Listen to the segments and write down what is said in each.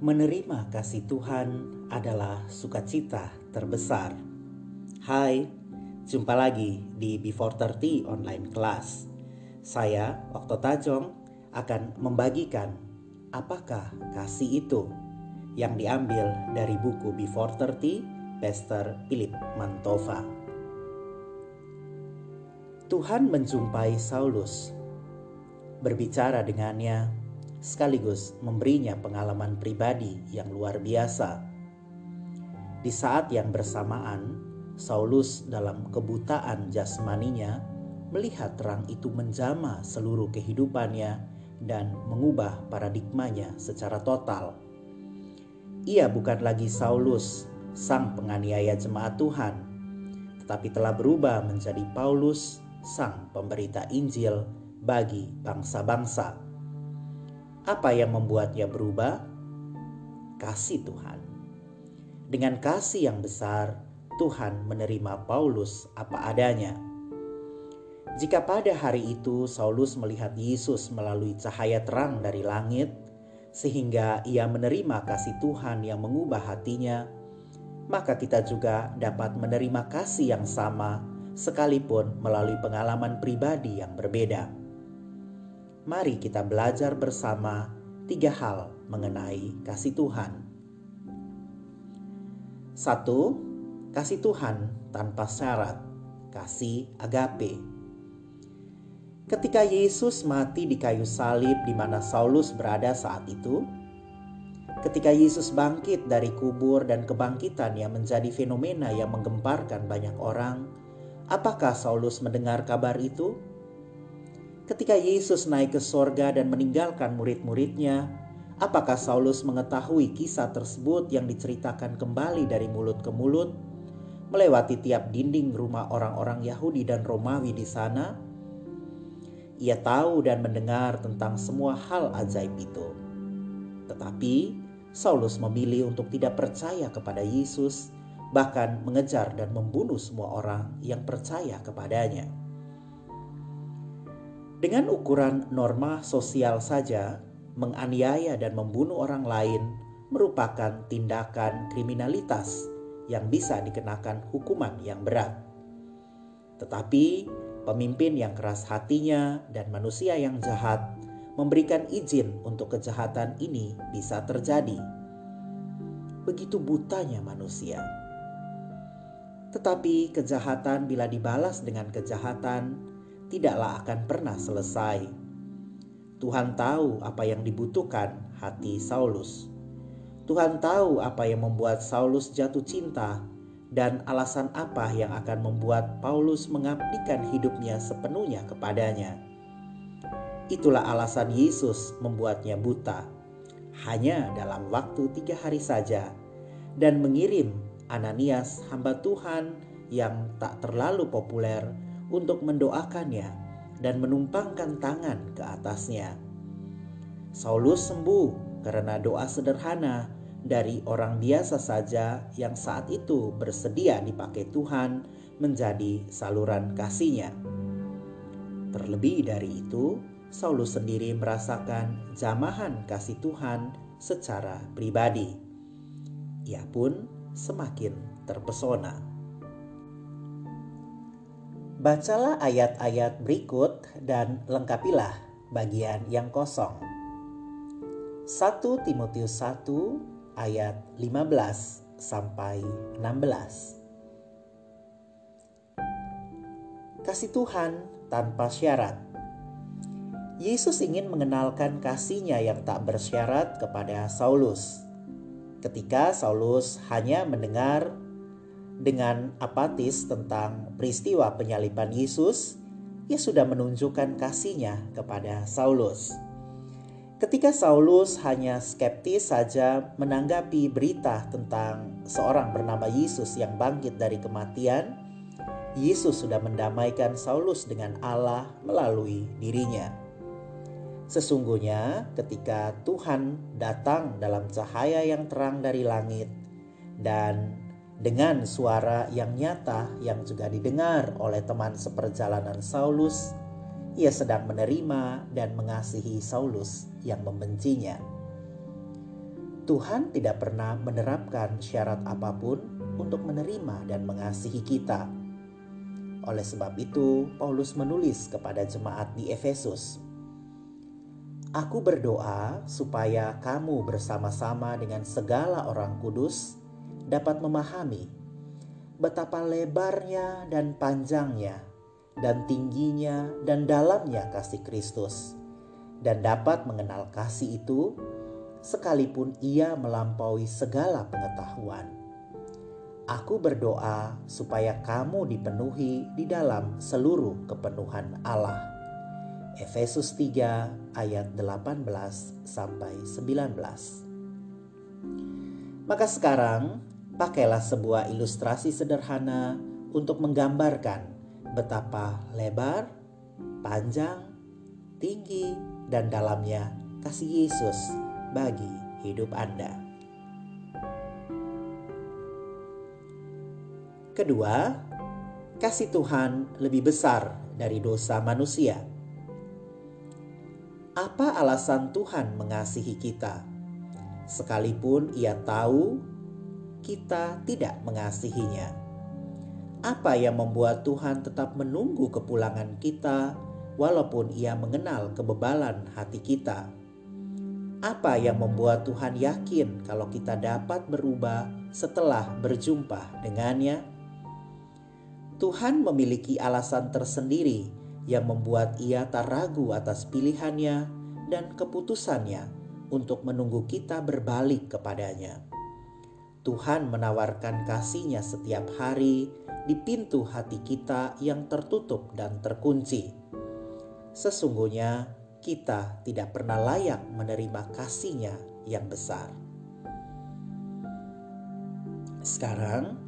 Menerima kasih Tuhan adalah sukacita terbesar. Hai, jumpa lagi di Before 30 online class. Saya, Okto Tajong, akan membagikan apakah kasih itu yang diambil dari buku Before 30 Pastor Philip Mantova. Tuhan menjumpai Saulus, berbicara dengannya sekaligus memberinya pengalaman pribadi yang luar biasa. Di saat yang bersamaan, Saulus dalam kebutaan jasmaninya melihat terang itu menjama seluruh kehidupannya dan mengubah paradigmanya secara total. Ia bukan lagi Saulus, sang penganiaya jemaat Tuhan, tetapi telah berubah menjadi Paulus, sang pemberita Injil bagi bangsa-bangsa. Apa yang membuatnya berubah? Kasih Tuhan. Dengan kasih yang besar, Tuhan menerima Paulus apa adanya. Jika pada hari itu Saulus melihat Yesus melalui cahaya terang dari langit, sehingga ia menerima kasih Tuhan yang mengubah hatinya, maka kita juga dapat menerima kasih yang sama, sekalipun melalui pengalaman pribadi yang berbeda mari kita belajar bersama tiga hal mengenai kasih Tuhan. Satu, kasih Tuhan tanpa syarat, kasih agape. Ketika Yesus mati di kayu salib di mana Saulus berada saat itu, ketika Yesus bangkit dari kubur dan kebangkitan yang menjadi fenomena yang menggemparkan banyak orang, apakah Saulus mendengar kabar itu? Ketika Yesus naik ke sorga dan meninggalkan murid-muridnya, apakah Saulus mengetahui kisah tersebut yang diceritakan kembali dari mulut ke mulut, melewati tiap dinding rumah orang-orang Yahudi dan Romawi di sana? Ia tahu dan mendengar tentang semua hal ajaib itu. Tetapi Saulus memilih untuk tidak percaya kepada Yesus, bahkan mengejar dan membunuh semua orang yang percaya kepadanya. Dengan ukuran norma sosial saja, menganiaya dan membunuh orang lain merupakan tindakan kriminalitas yang bisa dikenakan hukuman yang berat. Tetapi pemimpin yang keras hatinya dan manusia yang jahat memberikan izin untuk kejahatan ini bisa terjadi. Begitu butanya manusia. Tetapi kejahatan bila dibalas dengan kejahatan tidaklah akan pernah selesai. Tuhan tahu apa yang dibutuhkan hati Saulus. Tuhan tahu apa yang membuat Saulus jatuh cinta dan alasan apa yang akan membuat Paulus mengabdikan hidupnya sepenuhnya kepadanya. Itulah alasan Yesus membuatnya buta hanya dalam waktu tiga hari saja dan mengirim Ananias hamba Tuhan yang tak terlalu populer untuk mendoakannya dan menumpangkan tangan ke atasnya. Saulus sembuh karena doa sederhana dari orang biasa saja yang saat itu bersedia dipakai Tuhan menjadi saluran kasihnya. Terlebih dari itu, Saulus sendiri merasakan jamahan kasih Tuhan secara pribadi. Ia pun semakin terpesona. Bacalah ayat-ayat berikut dan lengkapilah bagian yang kosong. 1 Timotius 1 ayat 15 sampai 16. Kasih Tuhan tanpa syarat. Yesus ingin mengenalkan kasihnya yang tak bersyarat kepada Saulus. Ketika Saulus hanya mendengar dengan apatis tentang peristiwa penyaliban Yesus, ia sudah menunjukkan kasihnya kepada Saulus. Ketika Saulus hanya skeptis saja menanggapi berita tentang seorang bernama Yesus yang bangkit dari kematian, Yesus sudah mendamaikan Saulus dengan Allah melalui dirinya. Sesungguhnya, ketika Tuhan datang dalam cahaya yang terang dari langit dan dengan suara yang nyata yang juga didengar oleh teman seperjalanan Saulus, ia sedang menerima dan mengasihi Saulus yang membencinya. Tuhan tidak pernah menerapkan syarat apa pun untuk menerima dan mengasihi kita. Oleh sebab itu, Paulus menulis kepada jemaat di Efesus, Aku berdoa supaya kamu bersama-sama dengan segala orang kudus dapat memahami betapa lebarnya dan panjangnya dan tingginya dan dalamnya kasih Kristus dan dapat mengenal kasih itu sekalipun ia melampaui segala pengetahuan. Aku berdoa supaya kamu dipenuhi di dalam seluruh kepenuhan Allah Efesus 3 ayat 18 sampai 19. Maka sekarang pakailah sebuah ilustrasi sederhana untuk menggambarkan betapa lebar, panjang, tinggi, dan dalamnya kasih Yesus bagi hidup Anda. Kedua, kasih Tuhan lebih besar dari dosa manusia. Apa alasan Tuhan mengasihi kita? Sekalipun Ia tahu kita tidak mengasihinya. Apa yang membuat Tuhan tetap menunggu kepulangan kita, walaupun Ia mengenal kebebalan hati kita? Apa yang membuat Tuhan yakin kalau kita dapat berubah setelah berjumpa dengannya? Tuhan memiliki alasan tersendiri yang membuat ia tak ragu atas pilihannya dan keputusannya untuk menunggu kita berbalik kepadanya. Tuhan menawarkan kasihnya setiap hari di pintu hati kita yang tertutup dan terkunci. Sesungguhnya kita tidak pernah layak menerima kasihnya yang besar. Sekarang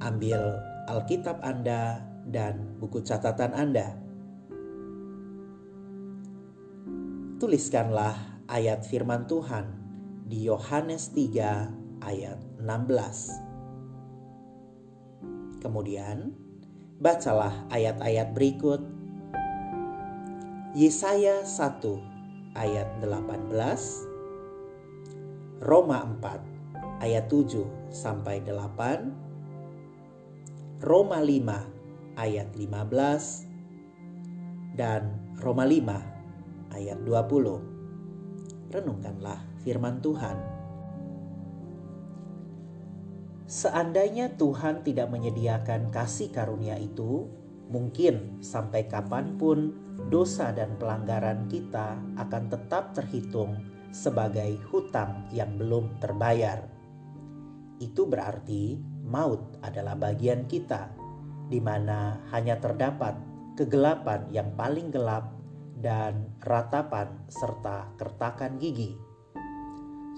ambil Alkitab Anda dan buku catatan Anda tuliskanlah ayat firman Tuhan di Yohanes 3 ayat 16. Kemudian, bacalah ayat-ayat berikut. Yesaya 1 ayat 18, Roma 4 ayat 7 sampai 8, Roma 5 ayat 15, dan Roma 5 ayat 20. Renungkanlah firman Tuhan. Seandainya Tuhan tidak menyediakan kasih karunia itu, mungkin sampai kapan pun dosa dan pelanggaran kita akan tetap terhitung sebagai hutang yang belum terbayar. Itu berarti maut adalah bagian kita, di mana hanya terdapat kegelapan yang paling gelap dan ratapan serta kertakan gigi.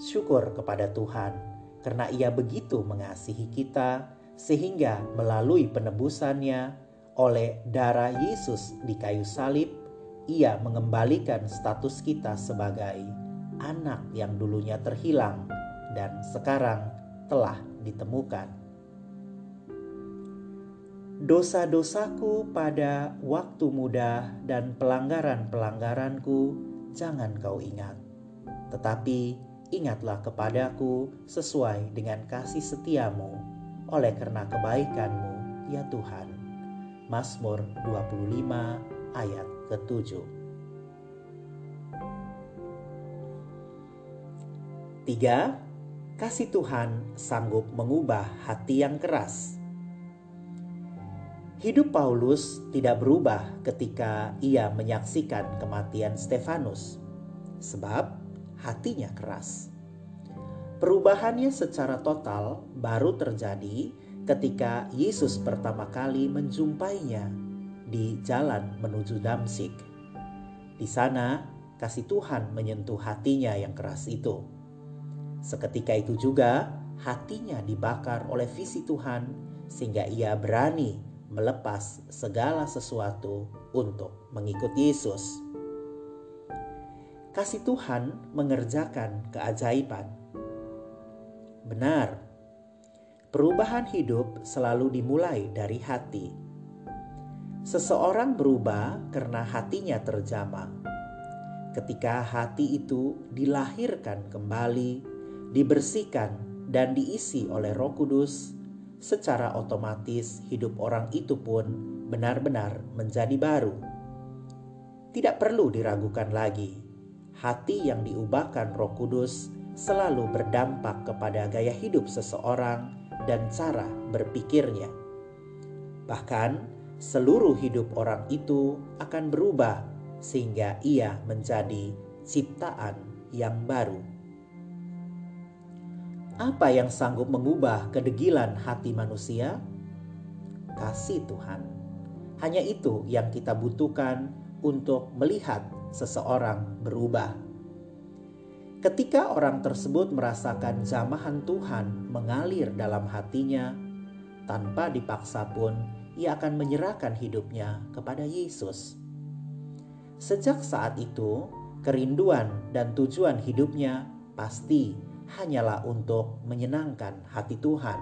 Syukur kepada Tuhan karena Ia begitu mengasihi kita sehingga melalui penebusannya oleh darah Yesus di kayu salib Ia mengembalikan status kita sebagai anak yang dulunya terhilang dan sekarang telah ditemukan dosa-dosaku pada waktu muda dan pelanggaran-pelanggaranku jangan kau ingat. Tetapi ingatlah kepadaku sesuai dengan kasih setiamu oleh karena kebaikanmu ya Tuhan. Mazmur 25 ayat ke-7 Tiga, kasih Tuhan sanggup mengubah hati yang keras. Hidup Paulus tidak berubah ketika ia menyaksikan kematian Stefanus, sebab hatinya keras. Perubahannya secara total baru terjadi ketika Yesus pertama kali menjumpainya di jalan menuju Damsik. Di sana, kasih Tuhan menyentuh hatinya yang keras itu. Seketika itu juga, hatinya dibakar oleh visi Tuhan, sehingga ia berani melepas segala sesuatu untuk mengikut Yesus. Kasih Tuhan mengerjakan keajaiban. Benar, perubahan hidup selalu dimulai dari hati. Seseorang berubah karena hatinya terjamah. Ketika hati itu dilahirkan kembali, dibersihkan dan diisi oleh Roh Kudus, secara otomatis hidup orang itu pun benar-benar menjadi baru. Tidak perlu diragukan lagi, hati yang diubahkan Roh Kudus selalu berdampak kepada gaya hidup seseorang dan cara berpikirnya. Bahkan, seluruh hidup orang itu akan berubah sehingga ia menjadi ciptaan yang baru. Apa yang sanggup mengubah kedegilan hati manusia? Kasih Tuhan. Hanya itu yang kita butuhkan untuk melihat seseorang berubah. Ketika orang tersebut merasakan jamahan Tuhan mengalir dalam hatinya, tanpa dipaksa pun ia akan menyerahkan hidupnya kepada Yesus. Sejak saat itu, kerinduan dan tujuan hidupnya pasti hanyalah untuk menyenangkan hati Tuhan.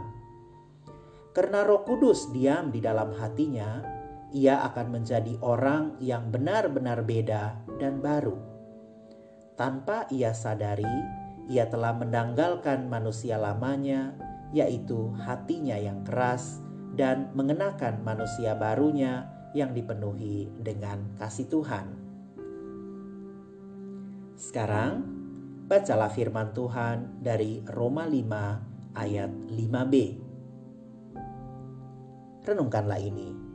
Karena Roh Kudus diam di dalam hatinya, ia akan menjadi orang yang benar-benar beda dan baru tanpa ia sadari, ia telah menanggalkan manusia lamanya, yaitu hatinya yang keras, dan mengenakan manusia barunya yang dipenuhi dengan kasih Tuhan. Sekarang, bacalah firman Tuhan dari Roma 5 ayat 5b. Renungkanlah ini.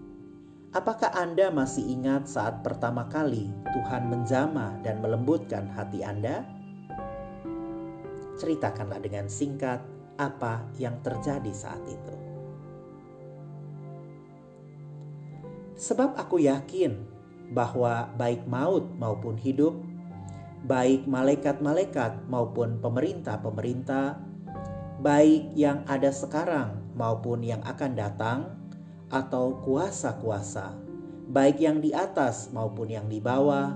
Apakah Anda masih ingat saat pertama kali Tuhan menjamah dan melembutkan hati Anda? Ceritakanlah dengan singkat apa yang terjadi saat itu. Sebab aku yakin bahwa baik maut maupun hidup, baik malaikat-malaikat maupun pemerintah-pemerintah, baik yang ada sekarang maupun yang akan datang, atau kuasa-kuasa, baik yang di atas maupun yang di bawah,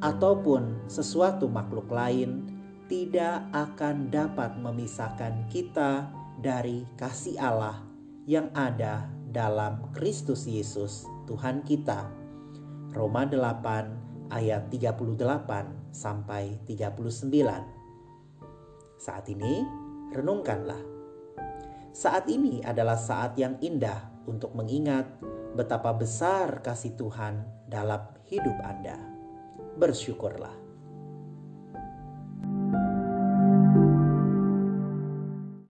ataupun sesuatu makhluk lain, tidak akan dapat memisahkan kita dari kasih Allah yang ada dalam Kristus Yesus Tuhan kita. Roma 8 ayat 38 sampai 39. Saat ini renungkanlah. Saat ini adalah saat yang indah untuk mengingat betapa besar kasih Tuhan dalam hidup Anda. Bersyukurlah.